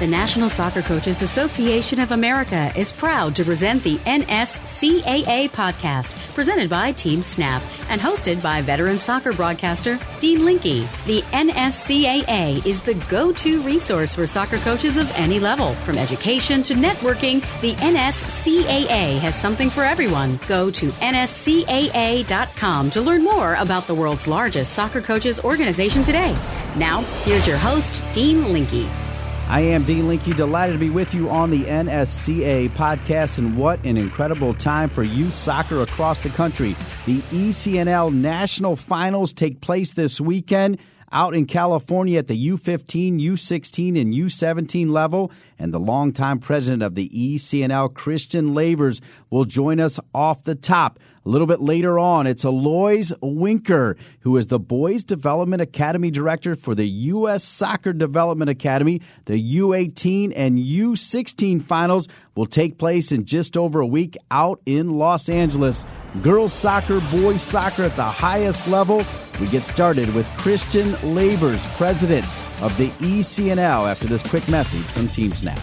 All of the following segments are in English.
The National Soccer Coaches Association of America is proud to present the NSCAA podcast, presented by Team Snap and hosted by veteran soccer broadcaster Dean Linke. The NSCAA is the go to resource for soccer coaches of any level. From education to networking, the NSCAA has something for everyone. Go to nscaa.com to learn more about the world's largest soccer coaches organization today. Now, here's your host, Dean Linke. I am Dean Linke, delighted to be with you on the NSCA podcast. And what an incredible time for youth soccer across the country. The ECNL National Finals take place this weekend out in California at the U15, U16, and U17 level. And the longtime president of the ECNL, Christian Lavers, will join us off the top. A little bit later on, it's Alois Winker, who is the Boys Development Academy Director for the U.S. Soccer Development Academy. The U18 and U16 finals will take place in just over a week out in Los Angeles. Girls soccer, boys soccer at the highest level. We get started with Christian Lavers, president of the ECNL, after this quick message from Team Snap.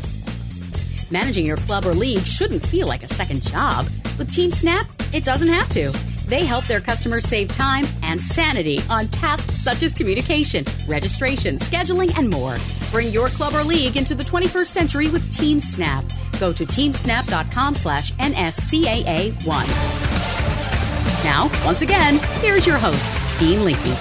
Managing your club or league shouldn't feel like a second job. With Team Snap, it doesn't have to. They help their customers save time and sanity on tasks such as communication, registration, scheduling, and more. Bring your club or league into the 21st century with Team Snap. Go to teamsnap.com slash NSCAA1. Now, once again, here's your host, Dean Linke.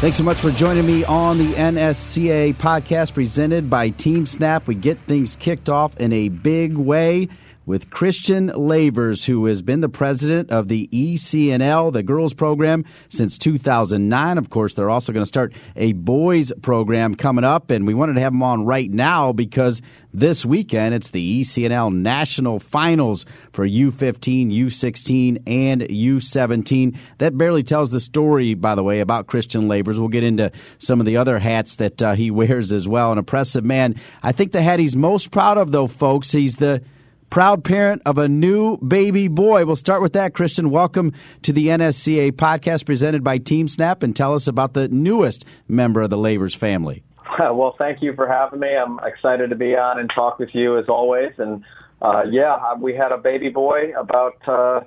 Thanks so much for joining me on the NSCA podcast presented by Team Snap. We get things kicked off in a big way with Christian Lavers, who has been the president of the ECNL, the girls program, since 2009. Of course, they're also going to start a boys program coming up, and we wanted to have him on right now because this weekend. It's the ECNL National Finals for U15, U16, and U17. That barely tells the story, by the way, about Christian Lavers. We'll get into some of the other hats that uh, he wears as well. An impressive man. I think the hat he's most proud of, though, folks, he's the proud parent of a new baby boy. We'll start with that, Christian. Welcome to the NSCA podcast presented by Team Snap and tell us about the newest member of the Lavers family. Well, thank you for having me. I'm excited to be on and talk with you as always. And uh, yeah, we had a baby boy about, uh,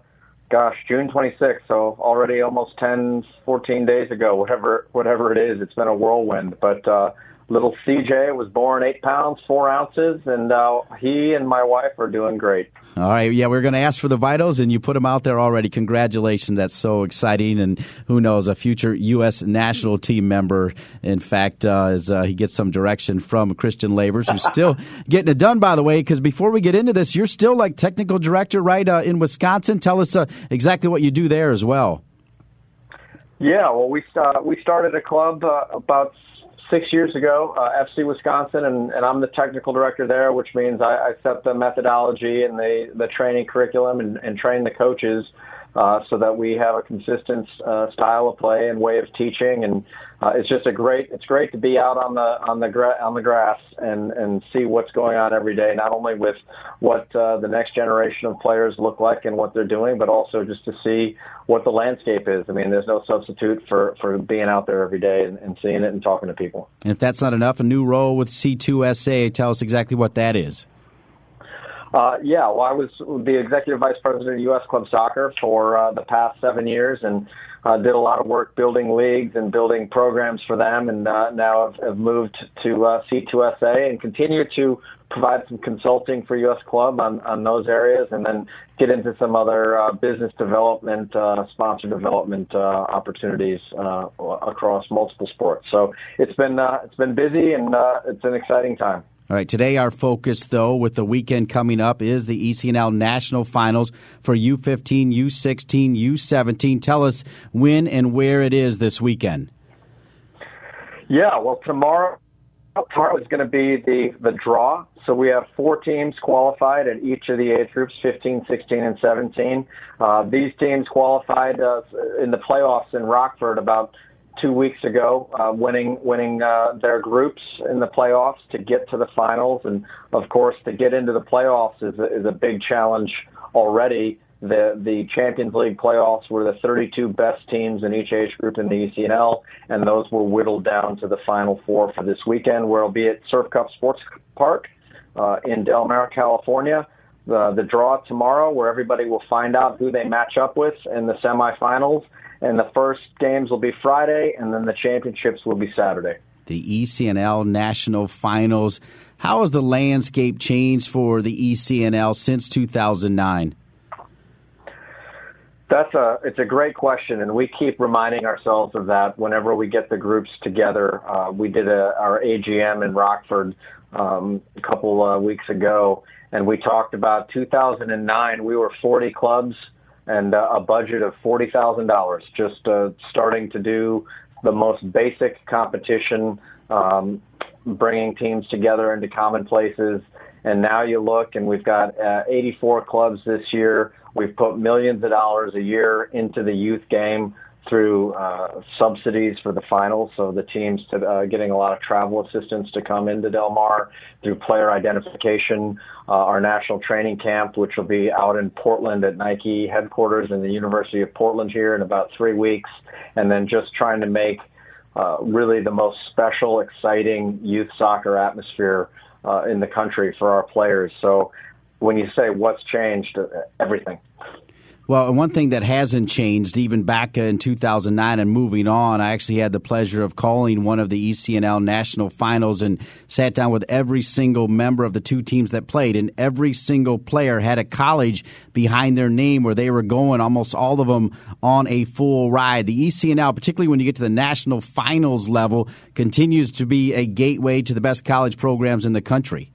gosh, June 26th. So already almost 10, 14 days ago, whatever, whatever it is. It's been a whirlwind, but uh, little CJ was born eight pounds four ounces, and uh, he and my wife are doing great. All right, yeah, we're going to ask for the vitals, and you put them out there already. Congratulations, that's so exciting, and who knows, a future U.S. national team member. In fact, uh, as uh, he gets some direction from Christian Lavers, who's still getting it done, by the way. Because before we get into this, you're still like technical director, right, uh, in Wisconsin. Tell us uh, exactly what you do there as well. Yeah, well, we uh, we started a club uh, about six years ago, uh, FC Wisconsin, and, and I'm the technical director there, which means I, I set the methodology and the, the training curriculum and, and train the coaches uh, so that we have a consistent uh, style of play and way of teaching. And uh, it's just a great it's great to be out on the on the gra- on the grass and and see what's going on every day. Not only with what uh, the next generation of players look like and what they're doing, but also just to see what the landscape is. I mean, there's no substitute for for being out there every day and, and seeing it and talking to people. And if that's not enough, a new role with C2SA. Tell us exactly what that is. Uh, yeah, well, I was the executive vice president of U.S. Club Soccer for uh, the past seven years, and uh, did a lot of work building leagues and building programs for them, and uh, now have, have moved to uh, C2SA and continue to provide some consulting for U.S. Club on, on those areas, and then get into some other uh, business development, uh, sponsor development uh, opportunities uh, across multiple sports. So it's been uh, it's been busy, and uh, it's an exciting time. All right, today our focus, though, with the weekend coming up, is the ECNL National Finals for U15, U16, U17. Tell us when and where it is this weekend. Yeah, well, tomorrow, tomorrow is going to be the, the draw. So we have four teams qualified at each of the age groups, 15, 16, and 17. Uh, these teams qualified uh, in the playoffs in Rockford about – two weeks ago, uh, winning winning uh, their groups in the playoffs to get to the finals, and of course to get into the playoffs is a, is a big challenge already. the the Champions League playoffs were the 32 best teams in each age group in the ECNL, and those were whittled down to the final four for this weekend, where it'll be at Surf Cup Sports Park uh, in Del Mar, California. The the draw tomorrow, where everybody will find out who they match up with in the semifinals, and the first games will be Friday, and then the championships will be Saturday. The ECNL National Finals. How has the landscape changed for the ECNL since 2009? That's a it's a great question, and we keep reminding ourselves of that whenever we get the groups together. Uh, we did a, our AGM in Rockford um, a couple uh, weeks ago, and we talked about 2009. We were 40 clubs and uh, a budget of forty thousand dollars, just uh, starting to do the most basic competition, um, bringing teams together into common places. And now you look, and we've got uh, 84 clubs this year We've put millions of dollars a year into the youth game through uh, subsidies for the finals, so the teams to, uh, getting a lot of travel assistance to come into Del Mar through player identification. Uh, our national training camp, which will be out in Portland at Nike headquarters in the University of Portland here in about three weeks, and then just trying to make uh, really the most special, exciting youth soccer atmosphere uh, in the country for our players. So when you say what's changed, uh, everything. Well, one thing that hasn't changed, even back in 2009 and moving on, I actually had the pleasure of calling one of the ECNL national finals and sat down with every single member of the two teams that played, and every single player had a college behind their name where they were going, almost all of them on a full ride. The ECNL, particularly when you get to the national finals level, continues to be a gateway to the best college programs in the country.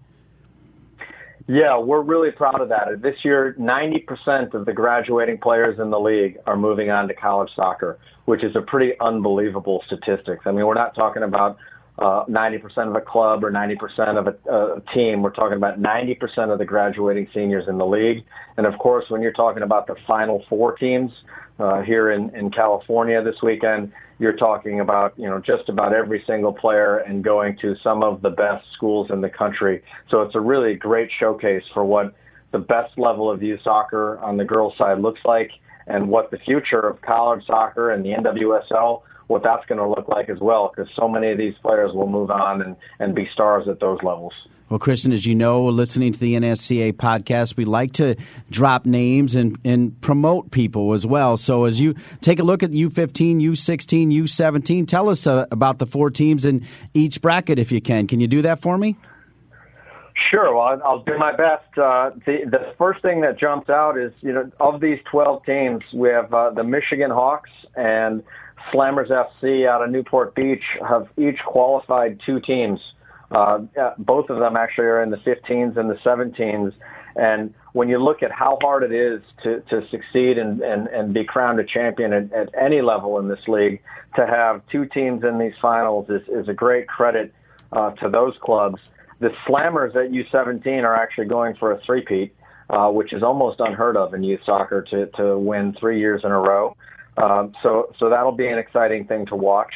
Yeah, we're really proud of that. This year, 90% of the graduating players in the league are moving on to college soccer, which is a pretty unbelievable statistics. I mean, we're not talking about uh, 90% of a club or 90% of a, a team. We're talking about 90% of the graduating seniors in the league. And of course, when you're talking about the final four teams uh, here in, in California this weekend, you're talking about, you know, just about every single player and going to some of the best schools in the country. So it's a really great showcase for what the best level of youth soccer on the girls side looks like and what the future of college soccer and the NWSL, what that's going to look like as well, because so many of these players will move on and, and be stars at those levels. Well, Christian, as you know, listening to the NSCA podcast, we like to drop names and, and promote people as well. So, as you take a look at U15, U16, U17, tell us uh, about the four teams in each bracket if you can. Can you do that for me? Sure. Well, I'll do my best. Uh, the the first thing that jumps out is you know of these 12 teams, we have uh, the Michigan Hawks and Slammers FC out of Newport Beach have each qualified two teams uh, both of them actually are in the 15s and the 17s. And when you look at how hard it is to, to succeed and, and, and be crowned a champion at, at any level in this league, to have two teams in these finals is, is a great credit uh, to those clubs. The Slammers at U17 are actually going for a three-peat, uh, which is almost unheard of in youth soccer to, to win three years in a row. Um, so, so that'll be an exciting thing to watch.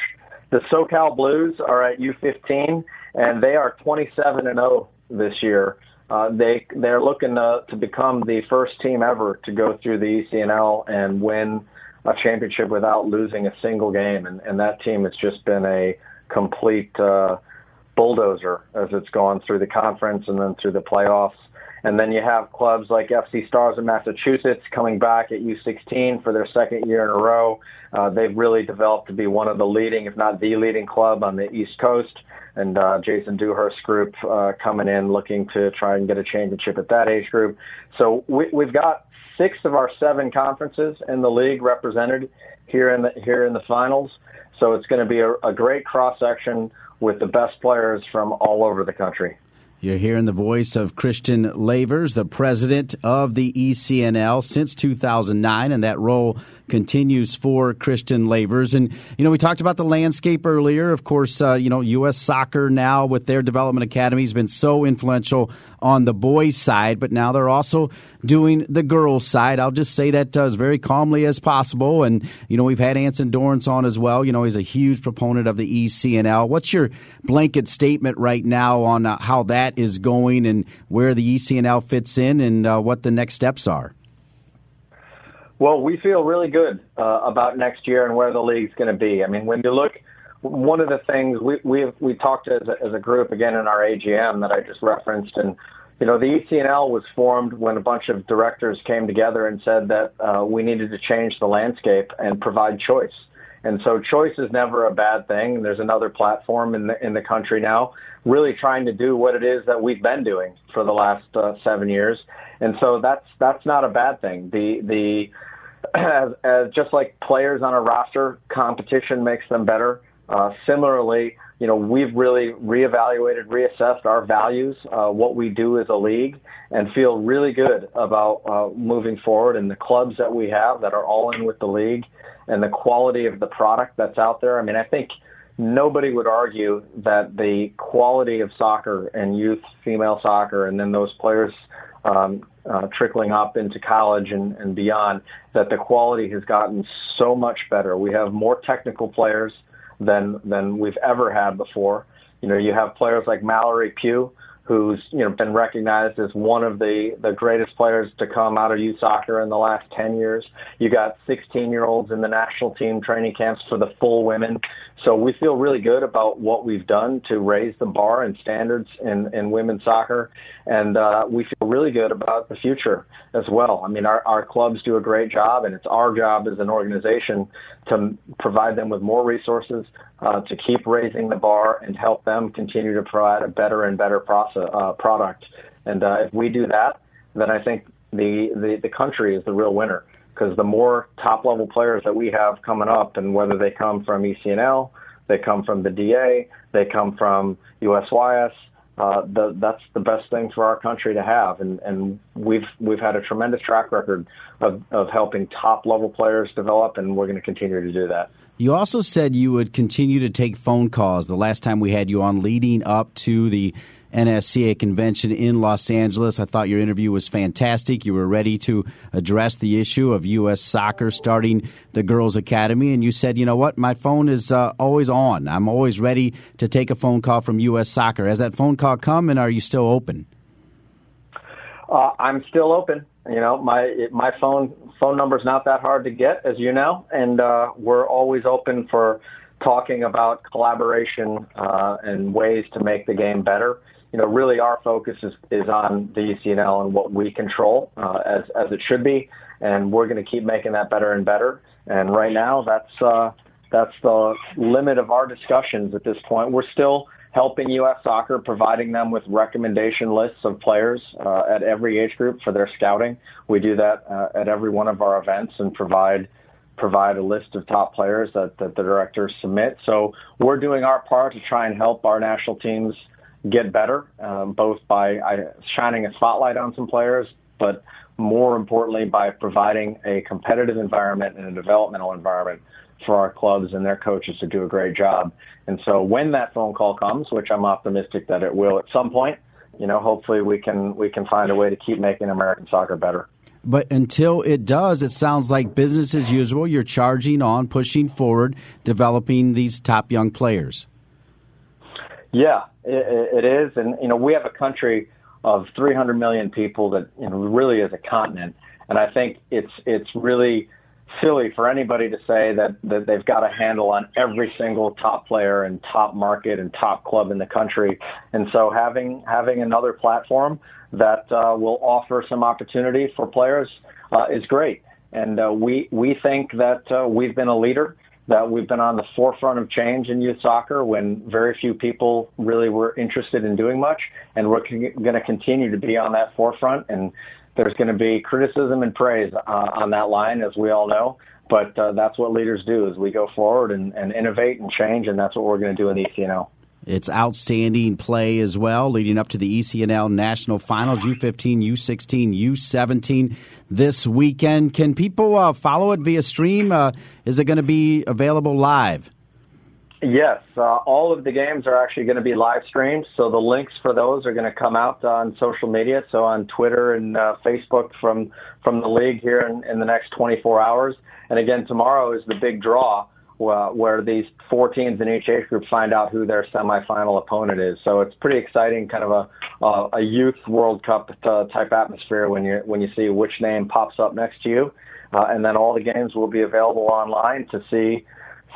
The SoCal Blues are at U15 and they are 27 and 0 this year. Uh, they they're looking to, to become the first team ever to go through the ECNL and win a championship without losing a single game, and, and that team has just been a complete uh, bulldozer as it's gone through the conference and then through the playoffs. And then you have clubs like FC Stars in Massachusetts coming back at U16 for their second year in a row. Uh, they've really developed to be one of the leading, if not the leading club on the East Coast and uh, Jason Dewhurst group uh, coming in looking to try and get a championship at that age group. So we, we've got six of our seven conferences in the league represented here in the here in the finals. So it's going to be a, a great cross section with the best players from all over the country. You're hearing the voice of Christian Lavers, the president of the ECNL since 2009, and that role continues for Christian Lavers. And, you know, we talked about the landscape earlier. Of course, uh, you know, U.S. soccer now with their development academy has been so influential on the boys' side, but now they're also doing the girls' side. I'll just say that uh, as very calmly as possible. And, you know, we've had Anson Dorrance on as well. You know, he's a huge proponent of the ECNL. What's your blanket statement right now on uh, how that is going and where the ECNL fits in and uh, what the next steps are? Well, we feel really good uh, about next year and where the league's going to be. I mean, when you look, one of the things we we we talked as a, as a group again in our AGM that I just referenced, and you know, the ECNL was formed when a bunch of directors came together and said that uh, we needed to change the landscape and provide choice. And so choice is never a bad thing. There's another platform in the in the country now really trying to do what it is that we've been doing for the last uh, seven years. And so that's that's not a bad thing. The the as, as just like players on a roster, competition makes them better. Uh, similarly, you know, we've really reevaluated, reassessed our values, uh, what we do as a league, and feel really good about uh, moving forward and the clubs that we have that are all in with the league and the quality of the product that's out there. I mean, I think nobody would argue that the quality of soccer and youth female soccer and then those players um, uh, trickling up into college and, and beyond, that the quality has gotten so much better. We have more technical players than than we've ever had before. You know, you have players like Mallory Pugh, who's you know been recognized as one of the the greatest players to come out of youth soccer in the last 10 years. You got 16 year olds in the national team training camps for the full women. So we feel really good about what we've done to raise the bar and standards in, in women's soccer. And uh, we feel really good about the future as well. I mean, our, our clubs do a great job, and it's our job as an organization to provide them with more resources, uh, to keep raising the bar and help them continue to provide a better and better process, uh, product. And uh, if we do that, then I think the, the, the country is the real winner because the more top level players that we have coming up, and whether they come from ECNL, they come from the DA, they come from USYS, uh, the, that's the best thing for our country to have. And, and we've we've had a tremendous track record of, of helping top level players develop, and we're going to continue to do that. You also said you would continue to take phone calls the last time we had you on leading up to the NSCA convention in Los Angeles. I thought your interview was fantastic. You were ready to address the issue of U.S. soccer starting the Girls Academy, and you said, you know what, my phone is uh, always on. I'm always ready to take a phone call from U.S. soccer. Has that phone call come, and are you still open? Uh, I'm still open. You know, my my phone phone number's not that hard to get, as you know, and uh, we're always open for talking about collaboration uh, and ways to make the game better you know, really our focus is, is on the ECNL and what we control uh, as, as it should be. And we're going to keep making that better and better. And right now, that's, uh, that's the limit of our discussions at this point. We're still helping U.S. Soccer, providing them with recommendation lists of players uh, at every age group for their scouting. We do that uh, at every one of our events and provide provide a list of top players that, that the directors submit. So we're doing our part to try and help our national teams get better, um, both by uh, shining a spotlight on some players, but more importantly, by providing a competitive environment and a developmental environment for our clubs and their coaches to do a great job. And so when that phone call comes, which I'm optimistic that it will at some point, you know, hopefully we can we can find a way to keep making American soccer better. But until it does, it sounds like business as usual. You're charging on, pushing forward, developing these top young players. Yeah, it, it is, and you know we have a country of 300 million people that you know really is a continent, and I think it's it's really silly for anybody to say that, that they've got a handle on every single top player and top market and top club in the country. And so having having another platform that uh, will offer some opportunity for players uh, is great. And uh, we we think that uh, we've been a leader that we've been on the forefront of change in youth soccer when very few people really were interested in doing much, and we're going to continue to be on that forefront. And there's going to be criticism and praise uh, on that line, as we all know. But uh, that's what leaders do: is we go forward and, and innovate and change, and that's what we're going to do in the ECNL. It's outstanding play as well, leading up to the ECNL National Finals, U15, U16, U17 this weekend. Can people uh, follow it via stream? Uh, is it going to be available live? Yes, uh, all of the games are actually going to be live streamed. So the links for those are going to come out on social media, so on Twitter and uh, Facebook from from the league here in, in the next 24 hours. And again, tomorrow is the big draw uh, where these four teams in each age group find out who their semifinal opponent is. So it's pretty exciting, kind of a uh, a youth World Cup uh, type atmosphere when you when you see which name pops up next to you. uh, and then all the games will be available online to see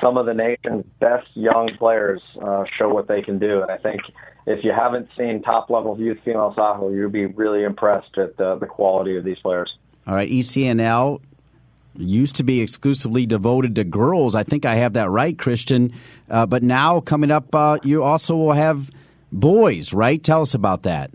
some of the nation's best young players uh, show what they can do. And I think if you haven't seen top level youth female soccer, you'll be really impressed at the, the quality of these players. All right, ECNL used to be exclusively devoted to girls. I think I have that right, Christian. Uh, but now coming up, uh, you also will have boys, right? Tell us about that.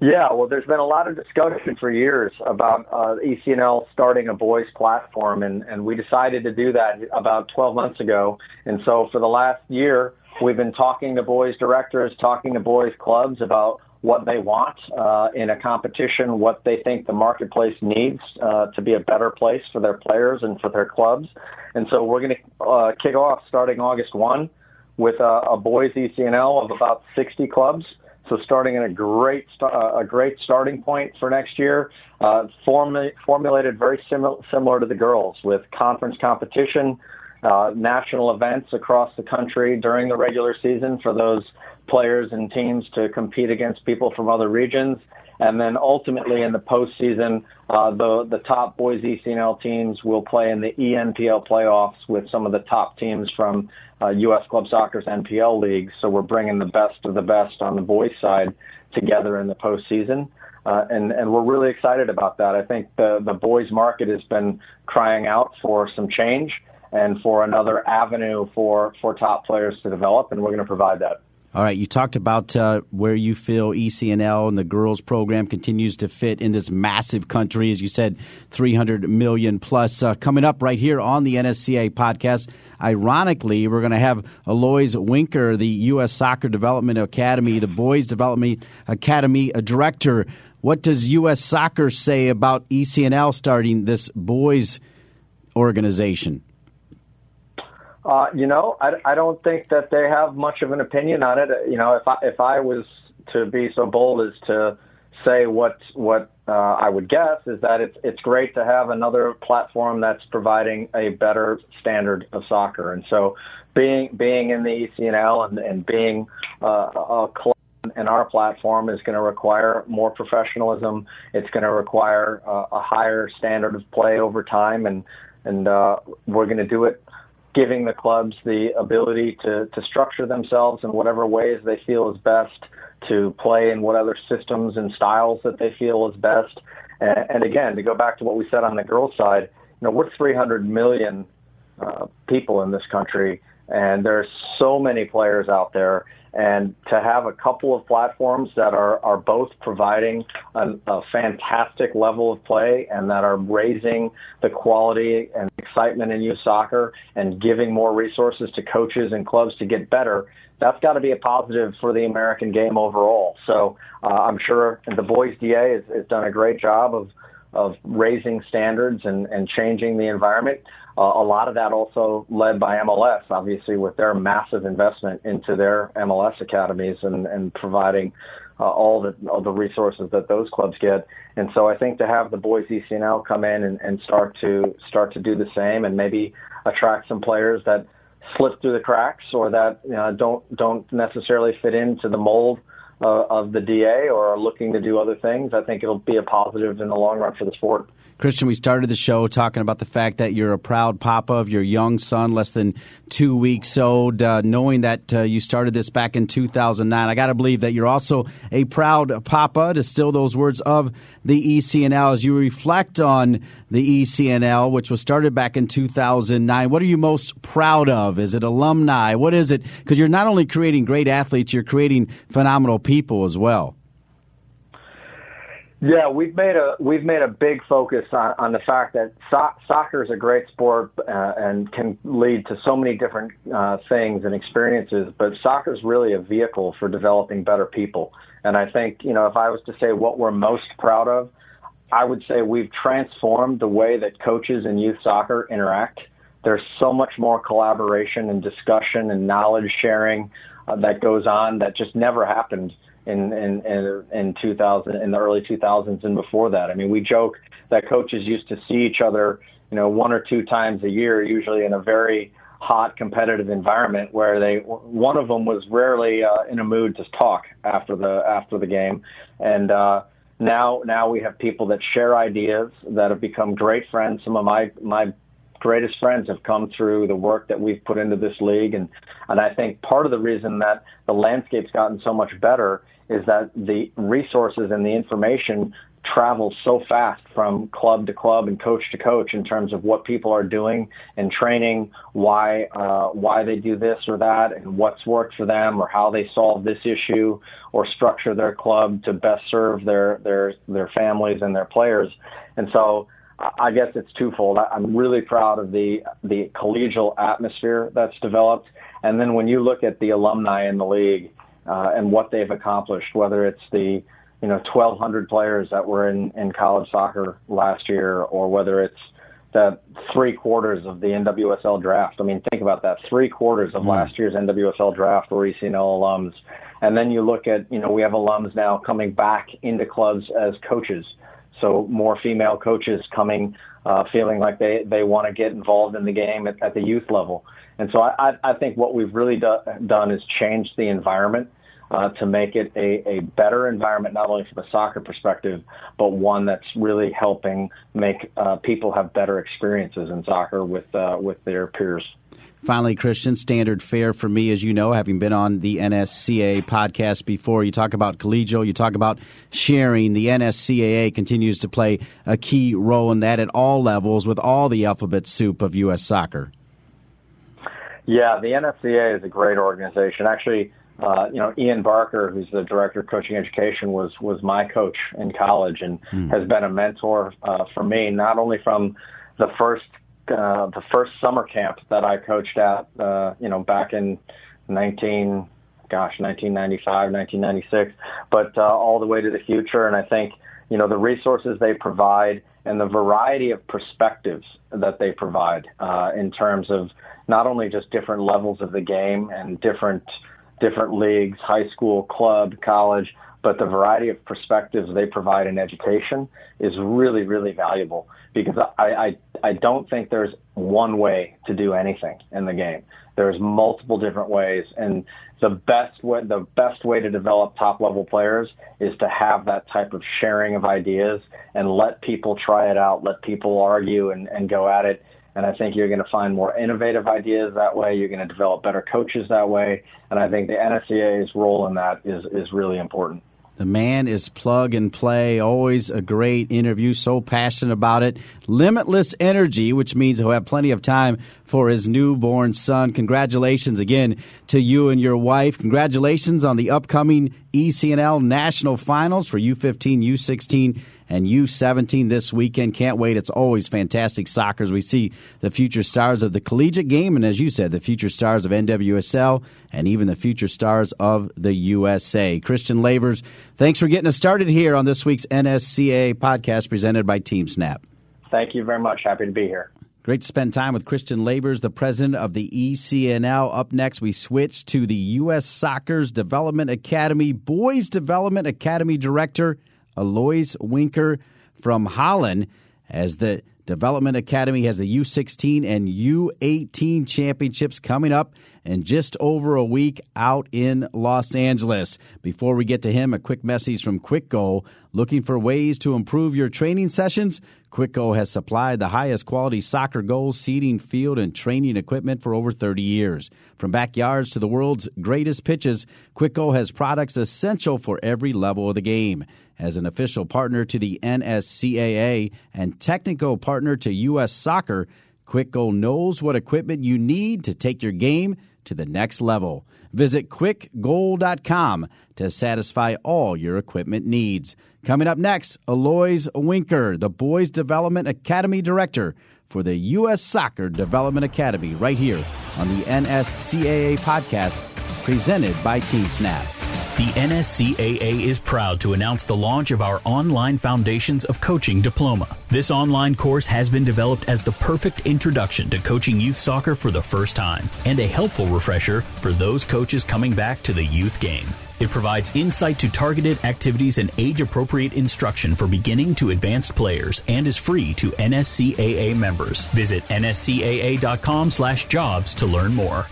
Yeah, well, there's been a lot of discussion for years about uh, ECNL starting a boys platform, and, and we decided to do that about 12 months ago. And so for the last year, we've been talking to boys directors, talking to boys clubs about what they want uh, in a competition, what they think the marketplace needs uh, to be a better place for their players and for their clubs. And so we're going to uh, kick off starting August 1 with a, a boys ECNL of about 60 clubs. So starting in a great a great starting point for next year, uh, form- formulated very similar similar to the girls with conference competition, uh, national events across the country during the regular season for those players and teams to compete against people from other regions. And then ultimately in the postseason, uh, the the top boys ECNL teams will play in the ENPL playoffs with some of the top teams from uh, U.S. Club Soccer's NPL leagues. So we're bringing the best of the best on the boys side together in the postseason. Uh, and, and we're really excited about that. I think the, the boys market has been crying out for some change and for another avenue for, for top players to develop, and we're going to provide that. All right, you talked about uh, where you feel ECNL and the girls program continues to fit in this massive country. As you said, 300 million plus. Uh, coming up right here on the NSCA podcast, ironically, we're going to have Alois Winker, the U.S. Soccer Development Academy, the Boys Development Academy a director. What does U.S. Soccer say about ECNL starting this boys organization? Uh, you know, I, I don't think that they have much of an opinion on it. You know, if I if I was to be so bold as to say what what uh, I would guess is that it's it's great to have another platform that's providing a better standard of soccer, and so being being in the ECNL and, and being uh, a club in our platform is going to require more professionalism. It's going to require uh, a higher standard of play over time, and and uh, we're going to do it giving the clubs the ability to, to structure themselves in whatever ways they feel is best, to play in what other systems and styles that they feel is best. And, and again, to go back to what we said on the girls' side, you know, we're 300 million uh, people in this country, and there's so many players out there and to have a couple of platforms that are, are both providing a, a fantastic level of play and that are raising the quality and excitement in youth soccer and giving more resources to coaches and clubs to get better, that's got to be a positive for the American game overall. So uh, I'm sure the boys DA has, has done a great job of of raising standards and, and changing the environment. Uh, a lot of that also led by MLS, obviously, with their massive investment into their MLS academies and, and providing uh, all the all the resources that those clubs get. And so I think to have the boys ECNL come in and, and start to start to do the same and maybe attract some players that slip through the cracks or that don't don't necessarily fit into the mold uh, of the DA or are looking to do other things, I think it'll be a positive in the long run for the sport. Christian, we started the show talking about the fact that you're a proud papa of your young son, less than two weeks old. Uh, knowing that uh, you started this back in 2009, I got to believe that you're also a proud papa, to still those words of the ECNL. As you reflect on the ECNL, which was started back in 2009, what are you most proud of? Is it alumni? What is it? Because you're not only creating great athletes, you're creating phenomenal people as well. Yeah, we've made a we've made a big focus on, on the fact that so- soccer is a great sport uh, and can lead to so many different uh, things and experiences. But soccer is really a vehicle for developing better people. And I think you know if I was to say what we're most proud of, I would say we've transformed the way that coaches and youth soccer interact. There's so much more collaboration and discussion and knowledge sharing uh, that goes on that just never happened in in in, in 2000 in the early 2000s and before that. I mean, we joke that coaches used to see each other, you know, one or two times a year, usually in a very hot competitive environment where they one of them was rarely uh, in a mood to talk after the after the game, and uh, now now we have people that share ideas that have become great friends. Some of my my greatest friends have come through the work that we've put into this league, and and I think part of the reason that the landscape's gotten so much better is that the resources and the information travel so fast from club to club and coach to coach in terms of what people are doing and training, why uh, why they do this or that, and what's worked for them, or how they solve this issue, or structure their club to best serve their their their families and their players. And so, I guess it's twofold. I'm really proud of the the collegial atmosphere that's developed, and then when you look at the alumni in the league uh, and what they've accomplished, whether it's the you know 1,200 players that were in in college soccer last year, or whether it's the three quarters of the NWSL draft. I mean, think about that. Three quarters of mm. last year's NWSL draft were ECNL alums. And then you look at, you know, we have alums now coming back into clubs as coaches. So more female coaches coming, uh, feeling like they, they want to get involved in the game at, at the youth level. And so I, I think what we've really do, done is change the environment uh, to make it a, a better environment, not only from a soccer perspective, but one that's really helping make uh, people have better experiences in soccer with uh, with their peers. Finally, Christian, standard fare for me, as you know, having been on the NSCAA podcast before. You talk about collegial, you talk about sharing. The NSCAA continues to play a key role in that at all levels with all the alphabet soup of U.S. soccer. Yeah, the NSCAA is a great organization. Actually, uh, you know, Ian Barker, who's the director of coaching education, was was my coach in college and mm. has been a mentor uh, for me, not only from the first uh, the first summer camp that I coached at, uh, you know, back in 19, gosh, 1995, 1996, but uh, all the way to the future. And I think, you know, the resources they provide and the variety of perspectives that they provide uh, in terms of not only just different levels of the game and different different leagues, high school, club, college, but the variety of perspectives they provide in education is really, really valuable because I, I, I don't think there's one way to do anything in the game. There's multiple different ways, and the best way, the best way to develop top level players is to have that type of sharing of ideas and let people try it out, let people argue and, and go at it and I think you're going to find more innovative ideas that way. You're going to develop better coaches that way. And I think the NSCAA's role in that is, is really important. The man is plug and play. Always a great interview. So passionate about it. Limitless energy, which means he'll have plenty of time for his newborn son. Congratulations again to you and your wife. Congratulations on the upcoming ECNL National Finals for U15, U16 and U17 this weekend. Can't wait. It's always fantastic soccer as we see the future stars of the collegiate game, and as you said, the future stars of NWSL and even the future stars of the USA. Christian Lavers, thanks for getting us started here on this week's NSCA podcast presented by Team Snap. Thank you very much. Happy to be here. Great to spend time with Christian Lavers, the president of the ECNL. Up next, we switch to the U.S. Soccer's Development Academy, Boys Development Academy Director Alois Winker from Holland as the Development Academy has the U16 and U18 championships coming up in just over a week out in Los Angeles. Before we get to him, a quick message from Quick Goal. Looking for ways to improve your training sessions? Quick Goal has supplied the highest quality soccer goals, seating, field, and training equipment for over 30 years. From backyards to the world's greatest pitches, Quick Goal has products essential for every level of the game as an official partner to the NSCAA and technical partner to U.S. Soccer, Quick Goal knows what equipment you need to take your game to the next level. Visit quickgoal.com to satisfy all your equipment needs. Coming up next, Alois Winker, the Boys Development Academy Director for the U.S. Soccer Development Academy, right here on the NSCAA podcast, presented by Team Snap. The NSCAA is proud to announce the launch of our online Foundations of Coaching diploma. This online course has been developed as the perfect introduction to coaching youth soccer for the first time and a helpful refresher for those coaches coming back to the youth game. It provides insight to targeted activities and age appropriate instruction for beginning to advanced players and is free to NSCAA members. Visit nscaa.com slash jobs to learn more.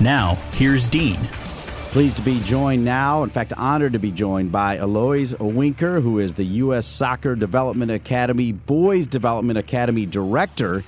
Now, here's Dean. Pleased to be joined now, in fact, honored to be joined by Alois Winker, who is the U.S. Soccer Development Academy Boys Development Academy Director.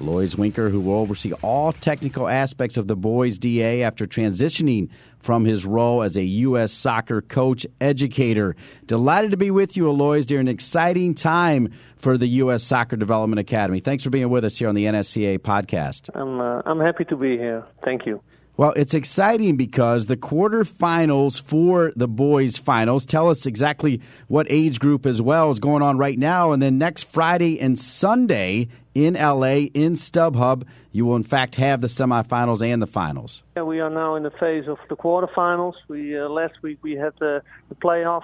Alois Winker, who will oversee all technical aspects of the boys' DA after transitioning from his role as a U.S. soccer coach educator. Delighted to be with you, Alois, during an exciting time for the U.S. Soccer Development Academy. Thanks for being with us here on the NSCA podcast. I'm, uh, I'm happy to be here. Thank you. Well, it's exciting because the quarterfinals for the boys' finals tell us exactly what age group as well is going on right now. And then next Friday and Sunday in LA in StubHub, you will in fact have the semifinals and the finals. Yeah, we are now in the phase of the quarterfinals. We uh, last week we had the, the playoffs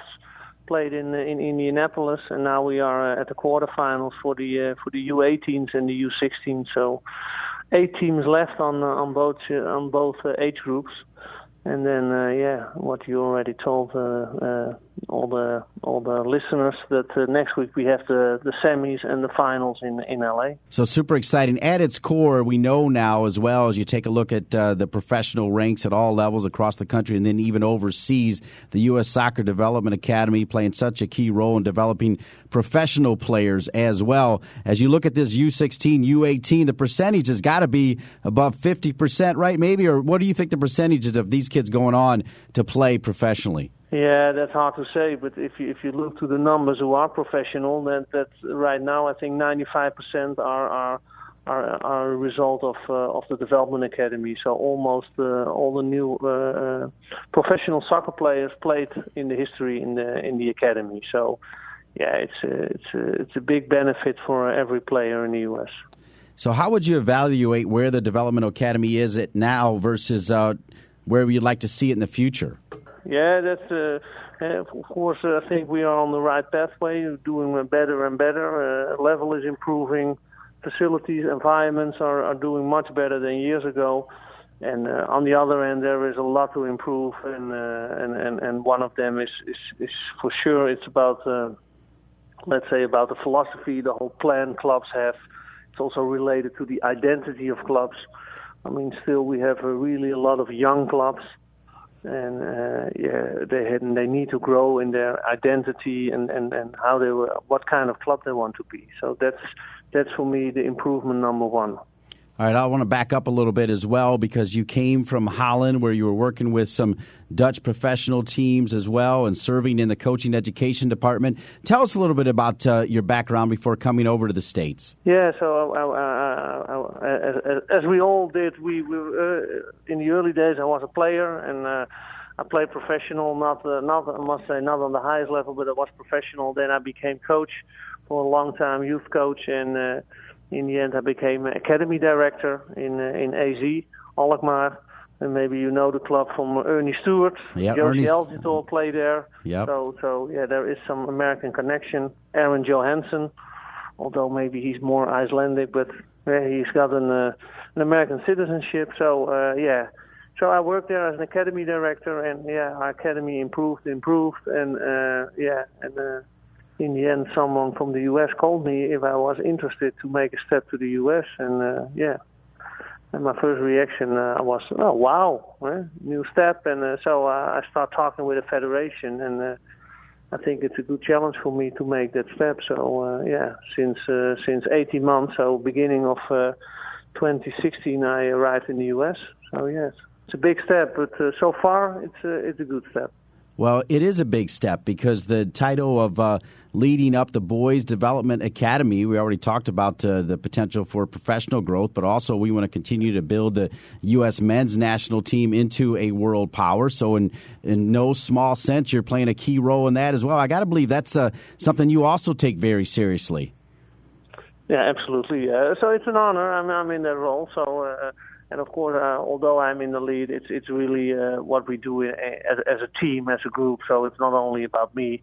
played in in Indianapolis, and now we are uh, at the quarterfinals for the uh, for the U18s and the U16. So eight teams left on uh, on both uh, on both uh, age groups, and then yeah, what you already told all the all the listeners that uh, next week we have the, the semis and the finals in in LA. So super exciting. At its core, we know now as well as you take a look at uh, the professional ranks at all levels across the country, and then even overseas, the U.S. Soccer Development Academy playing such a key role in developing professional players as well. As you look at this U16, U18, the percentage has got to be above fifty percent, right? Maybe, or what do you think the percentages of these kids going on to play professionally? Yeah, that's hard to say. But if you if you look to the numbers who are professional, then that right now I think 95% are are are, are a result of uh, of the development academy. So almost uh, all the new uh, uh, professional soccer players played in the history in the in the academy. So yeah, it's a, it's a, it's a big benefit for every player in the U.S. So how would you evaluate where the development academy is at now versus uh, where you'd like to see it in the future? Yeah, that's uh, of course. I think we are on the right pathway, doing better and better. Uh, level is improving. Facilities, environments are, are doing much better than years ago. And uh, on the other end, there is a lot to improve, and uh, and, and and one of them is is, is for sure. It's about uh, let's say about the philosophy, the whole plan clubs have. It's also related to the identity of clubs. I mean, still we have really a lot of young clubs and uh, yeah, they had, they need to grow in their identity and, and, and how they were, what kind of club they want to be. So that's that's for me the improvement number one. All right, I want to back up a little bit as well because you came from Holland where you were working with some Dutch professional teams as well and serving in the coaching education department. Tell us a little bit about uh, your background before coming over to the States. Yeah, so uh, uh, as, as, we all did, we, we in the early days I was a player and I played professional, not, not I must say not on the highest level, but I was professional. Then I became coach for a long time, youth coach, and in the end, I became academy director in uh, in AZ Alkmaar. And maybe you know the club from Earnie Stewart. Yeah, Jozy Altidore played there. Yep. So, so yeah, there is some American connection. Aron Jóhannsson, although maybe he's more Icelandic, but he's got an uh, an American citizenship. So uh, yeah, so I worked there as an academy director, and yeah, our academy improved, improved, and yeah, and in the end, someone from the U.S. called me if I was interested to make a step to the U.S. And uh, yeah, and my first reaction uh, was, oh wow, eh? new step. And uh, so I start talking with the federation, and I think it's a good challenge for me to make that step. So uh, yeah, since uh, since 18 months, so beginning of uh, 2016, I arrived in the U.S. So yes, it's a big step, but so far it's a, it's a good step. Well, it is a big step because the title of leading up the Boys Development Academy, we already talked about uh, the potential for professional growth, but also we want to continue to build the U.S. men's national team into a world power. So, in, in no small sense, you're playing a key role in that as well. I got to believe that's uh, something you also take very seriously. Yeah, absolutely. so it's an honor. I'm, I'm in that role. So uh, and of course, uh, although I'm in the lead, it's it's really uh, what we do as, as a team, as a group. So it's not only about me.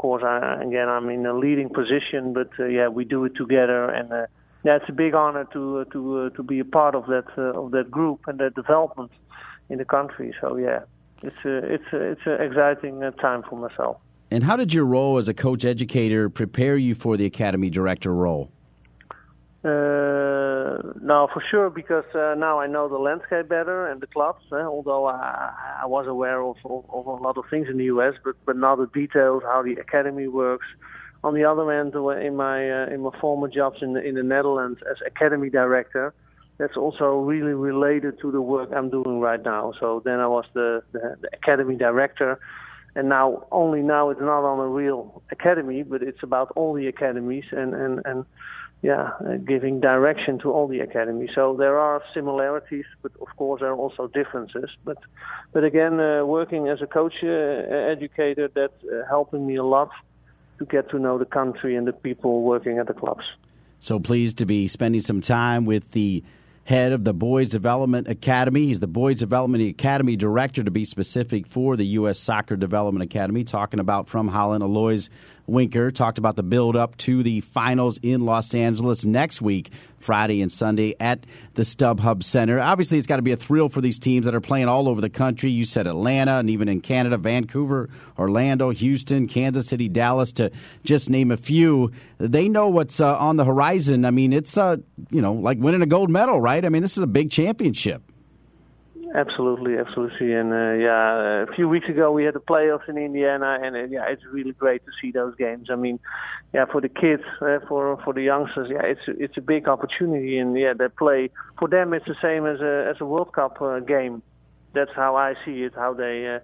Course, I, again, I'm in a leading position, but uh, yeah, we do it together, and uh, yeah, it's a big honor to uh, to uh, to be a part of that uh, of that group and that development in the country. So yeah, it's a, it's a, it's an exciting uh, time for myself. And how did your role as a coach educator prepare you for the academy director role? Uh, no, for sure, because uh, now I know the landscape better and the clubs. Eh? Although I, I was aware of, of, of a lot of things in the U.S., but but now the details, how the academy works. On the other hand, uh, in my uh, in my former jobs in the, in the Netherlands as academy director, that's also really related to the work I'm doing right now. So then I was the, the, the academy director, and now only now it's not on a real academy, but it's about all the academies and and and yeah, uh, giving direction to all the academies. So there are similarities, but of course there are also differences. But but again, uh, working as a coach uh, educator, that's uh, helping me a lot to get to know the country and the people working at the clubs. So pleased to be spending some time with the head of the Boys Development Academy. He's the Boys Development Academy director, to be specific, for the U.S. Soccer Development Academy. Talking about from Holland, Alois Winker talked about the build up to the finals in Los Angeles next week, Friday and Sunday at the StubHub Center. Obviously, it's got to be a thrill for these teams that are playing all over the country. You said Atlanta and even in Canada, Vancouver, Orlando, Houston, Kansas City, Dallas, to just name a few. They know what's uh, on the horizon. I mean, it's uh, you know like winning a gold medal, right? I mean, this is a big championship. Absolutely, absolutely, and uh, yeah, a few weeks ago we had the playoffs in Indiana, and uh, yeah, it's really great to see those games. I mean, yeah, for the kids, uh, for for the youngsters, yeah, it's it's a big opportunity, and yeah, they play for them. It's the same as a as a World Cup uh, game. That's how I see it. How they uh,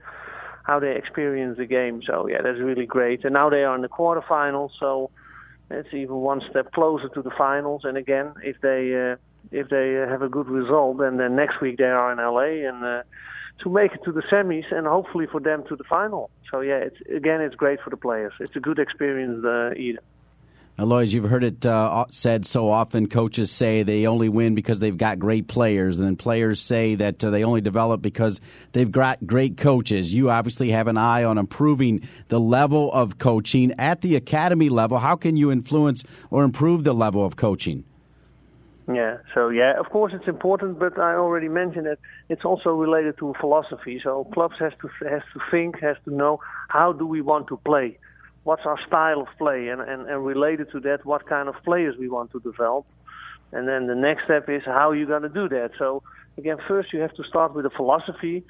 how they experience the game. So yeah, that's really great. And now they are in the quarterfinals, so it's even one step closer to the finals. And again, if they uh, if they have a good result, and then next week they are in LA and uh, to make it to the semis and hopefully for them to the final. So yeah, it's again it's great for the players. It's a good experience uh, either. Alois, you've heard it uh, said so often. Coaches say they only win because they've got great players, and then players say that uh, they only develop because they've got great coaches. You obviously have an eye on improving the level of coaching at the academy level. How can you influence or improve the level of coaching? Yeah, so yeah, of course it's important, but I already mentioned that it's also related to philosophy. So clubs has to has to think, has to know how do we want to play, what's our style of play, and and, and related to that, what kind of players we want to develop, and then the next step is how you're going to do that. So again, first you have to start with a philosophy,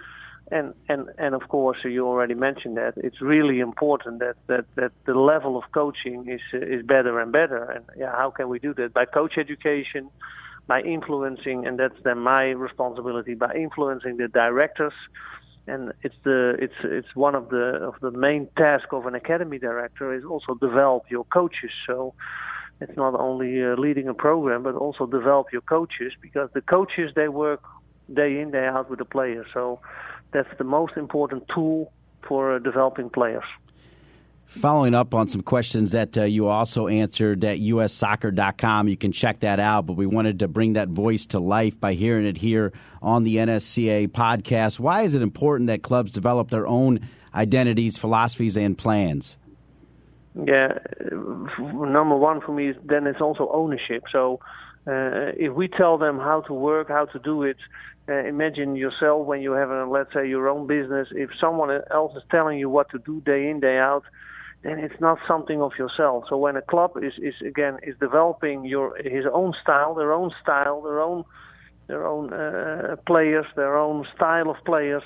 and and and of course you already mentioned that it's really important that that that the level of coaching is is better and better. And yeah how can we do that? By coach education by influencing and that's then my responsibility by influencing the directors. And it's the it's it's one of the of the main task of an academy director is also develop your coaches. So it's not only uh, leading a program but also develop your coaches because the coaches they work day in day out with the players so that's the most important tool for uh, developing players. Following up on some questions that uh, you also answered at ussoccer.com, you can check that out. But we wanted to bring that voice to life by hearing it here on the NSCAA podcast. Why is it important that clubs develop their own identities, philosophies, and plans? Yeah, number one for me is then it's also ownership. So uh, if we tell them how to work, how to do it, uh, imagine yourself when you have, a, let's say, your own business. If someone else is telling you what to do day in, day out, then it's not something of yourself. So when a club is, is again is developing your his own style, their own style, their own their own uh, players, their own style of players.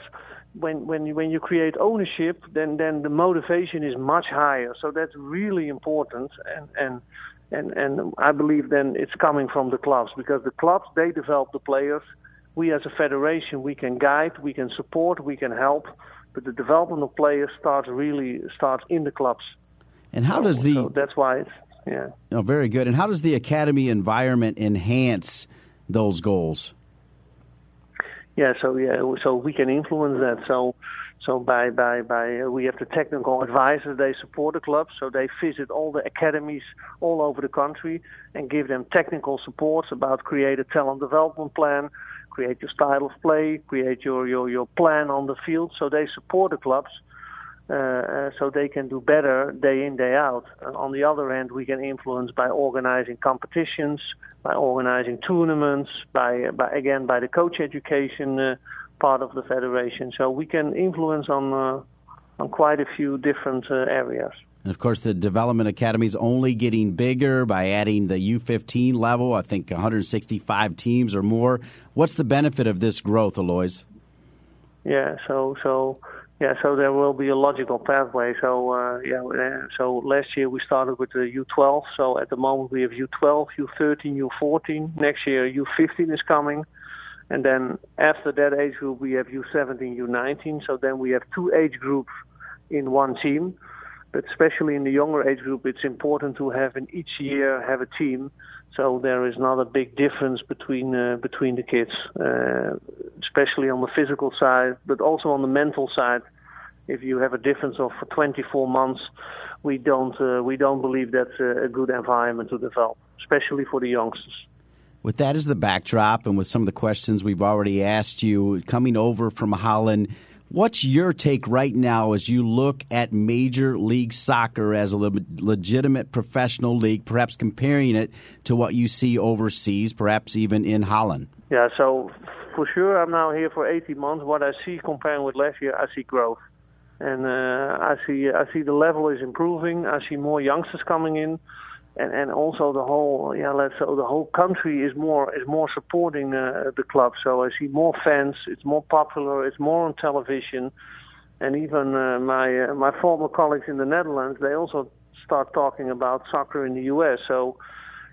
When when when you create ownership, then then the motivation is much higher. So that's really important, and and and and I believe then it's coming from the clubs because the clubs they develop the players we as a federation we can guide, we can support, we can help, but the development of players starts really starts in the clubs. And how does the so that's why it's yeah. Oh, very good. And how does the academy environment enhance those goals? Yeah, so yeah, so we can influence that. So so by by by uh, we have the technical advisors. They support the clubs, so they visit all the academies all over the country and give them technical support about create a talent development plan, create your style of play, create your, your, your plan on the field. So they support the clubs uh, uh, so they can do better day in, day out. And on the other hand, we can influence by organizing competitions, by organizing tournaments, by, by again, by the coach education uh, part of the federation. So we can influence on, uh, on quite a few different uh, areas. And of course, the development academy is only getting bigger by adding the U15 level. I think 165 teams or more. What's the benefit of this growth, Alois? Yeah, so so yeah, so there will be a logical pathway. So uh, yeah, uh, so last year we started with the U12. So at the moment we have U12, U13, U14. Next year U15 is coming, and then after that age group we have U17, U19. So then we have two age groups in one team. But especially in the younger age group, it's important to have in each year have a team. So there is not a big difference between uh, between the kids, uh, especially on the physical side, but also on the mental side. If you have a difference of 24 months, we don't uh, we don't believe that's a good environment to develop, especially for the youngsters. With that as the backdrop, and with some of the questions we've already asked you, coming over from Holland What's your take right now as you look at Major League Soccer as a le- legitimate professional league, perhaps comparing it to what you see overseas, perhaps even in Holland? Yeah, so for sure, I'm now here for 18 months. What I see comparing with last year, I see growth, and uh, I see I see the level is improving. I see more youngsters coming in and and also the whole yeah let's say the whole country is more is more supporting uh, the club. So I see more fans. It's more popular. It's more on television, and even uh, my uh, my former colleagues in the Netherlands they also start talking about soccer in the U.S. So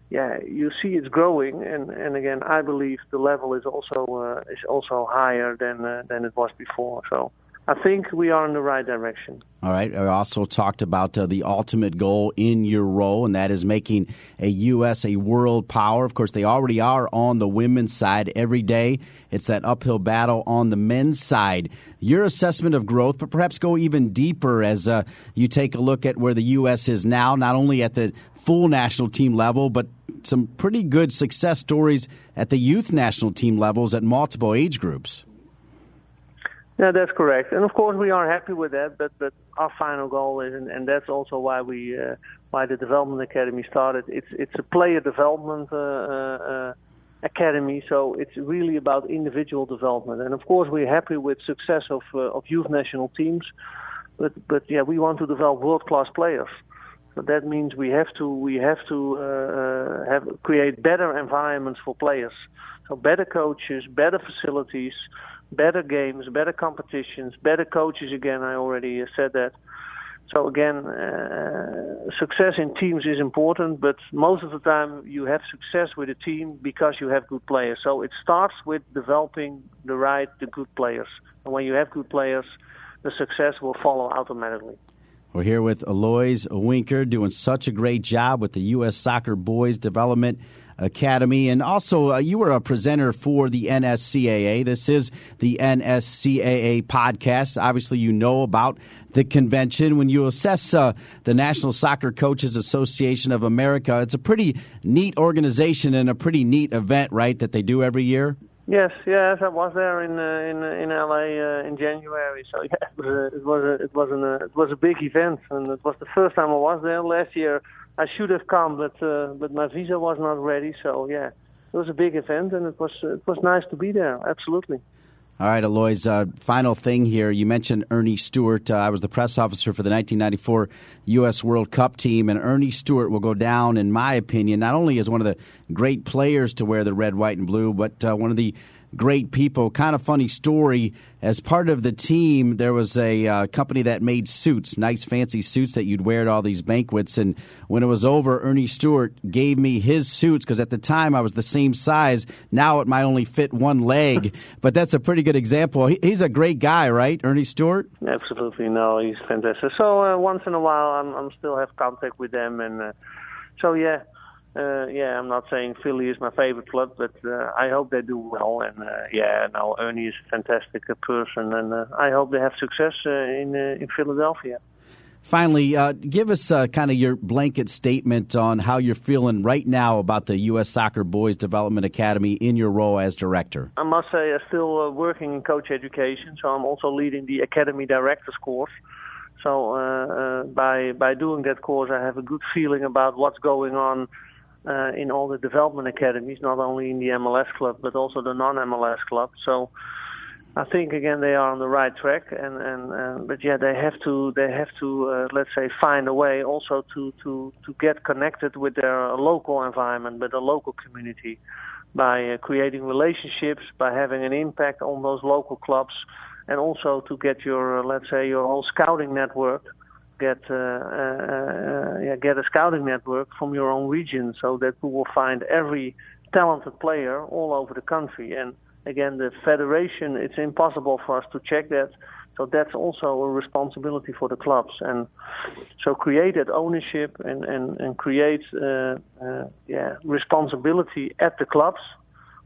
yeah, you see it's growing, and and again I believe the level is also uh, is also higher than uh, than it was before. So. I think we are in the right direction. All right. I also talked about uh, the ultimate goal in your role, and that is making a U.S. a world power. Of course, they already are on the women's side every day. It's that uphill battle on the men's side. Your assessment of growth, but perhaps go even deeper as uh, you take a look at where the U.S. is now, not only at the full national team level, but some pretty good success stories at the youth national team levels at multiple age groups. Yeah, that's correct. And of course, we are happy with that. But but our final goal is, and, and that's also why we uh, why the development academy started. It's it's a player development uh, uh, academy, so it's really about individual development. And of course, we're happy with success of uh, of youth national teams. But but yeah, we want to develop world class players. So that means we have to we have to uh, uh, have create better environments for players. So better coaches, better facilities better games, better competitions, better coaches. Again, I already said that. So again, uh, success in teams is important, but most of the time you have success with a team because you have good players. So it starts with developing the right, the good players. And when you have good players, the success will follow automatically. We're here with Alois Winker doing such a great job with the U.S. Soccer Boys Development Academy. And also, uh, you were a presenter for the NSCAA. This is the NSCAA podcast. Obviously, you know about the convention. When you assess uh, the National Soccer Coaches Association of America, it's a pretty neat organization and a pretty neat event, right, that they do every year? Yes, yes, I was there in uh, in uh, in LA uh, in January. So yeah, it was a, it was a, it was an, uh, it was a big event, and it was the first time I was there. Last year I should have come, but uh, but my visa was not ready. So yeah, it was a big event, and it was it was nice to be there. Absolutely. All right, Alois. Uh, final thing here. You mentioned Earnie Stewart. Uh, I was the press officer for the 1994 U.S. World Cup team, and Earnie Stewart will go down, in my opinion, not only as one of the great players to wear the red, white, and blue, but uh, one of the great people. Kind of funny story. As part of the team, there was a uh, company that made suits, nice fancy suits that you'd wear at all these banquets. And when it was over, Earnie Stewart gave me his suits because at the time I was the same size. Now it might only fit one leg, but that's a pretty good example. He, he's a great guy, right, Earnie Stewart? Absolutely, no, he's fantastic. So uh, once in a while, I'm, I'm still have contact with them, and uh, so yeah uh, yeah, I'm not saying Philly is my favorite club, but uh, I hope they do well. And uh, yeah, now Earnie is a fantastic person, and uh, I hope they have success uh, in uh, in Philadelphia. Finally, uh, give us uh, kind of your blanket statement on how you're feeling right now about the U.S. Soccer Boys Development Academy in your role as director. I must say, I'm still uh, working in coach education, so I'm also leading the Academy Directors course. So uh, uh, by by doing that course, I have a good feeling about what's going on uh, in all the development academies, not only in the MLS club but also the non-MLS club. So I think again they are on the right track, and and uh, but yeah, they have to they have to uh, let's say find a way also to to to get connected with their local environment, with the local community, by uh, creating relationships, by having an impact on those local clubs, and also to get your uh, let's say your whole scouting network. Get uh, uh, yeah, get a scouting network from your own region, so that we will find every talented player all over the country and again, the federation, it's impossible for us to check that. So that's also a responsibility for the clubs. And so create that ownership and, and, and create uh, uh, yeah, responsibility at the clubs.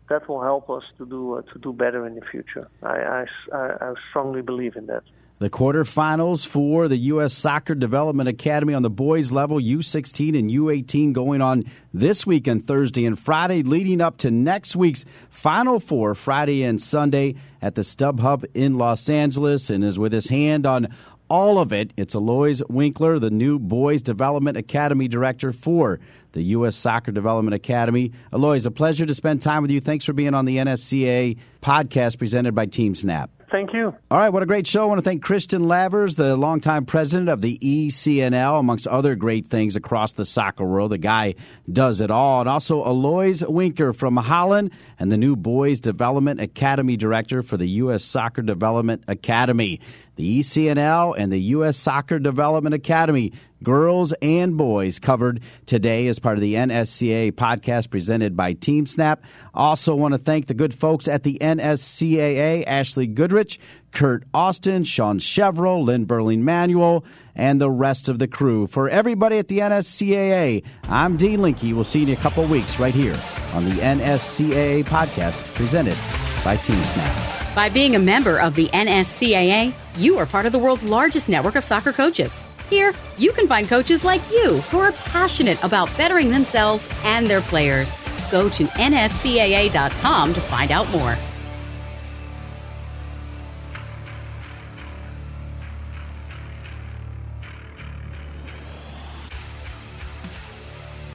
That will help us to do uh, to do better in the future. I, I, I strongly believe in that. The quarterfinals for the U.S. Soccer Development Academy on the boys level, U16 and U18, going on this weekend, Thursday and Friday, leading up to next week's Final Four, Friday and Sunday at the StubHub in Los Angeles. And is with his hand on all of it, it's Alois Winkler, the new Boys Development Academy Director for the U.S. Soccer Development Academy. Alois, a pleasure to spend time with you. Thanks for being on the NSCAA podcast presented by TeamSnap. Thank you. All right, what a great show. I want to thank Christian Lavers, the longtime president of the ECNL, amongst other great things across the soccer world. The guy does it all. And also Alois Winker from Holland and the new Boys Development Academy Director for the U.S. Soccer Development Academy. The ECNL and the U.S. Soccer Development Academy girls and boys covered today as part of the NSCAA podcast presented by TeamSnap. Also want to thank the good folks at the NSCAA, Ashley Goodrich, Kurt Austin, Sean Chevrolet, Lynn Berling-Manuel, and the rest of the crew. For everybody at the NSCAA, I'm Dean Linke. We'll see you in a couple weeks right here on the NSCAA podcast presented by TeamSnap. By being a member of the NSCAA, you are part of the world's largest network of soccer coaches. Here, you can find coaches like you who are passionate about bettering themselves and their players. Go to nscaa.com to find out more.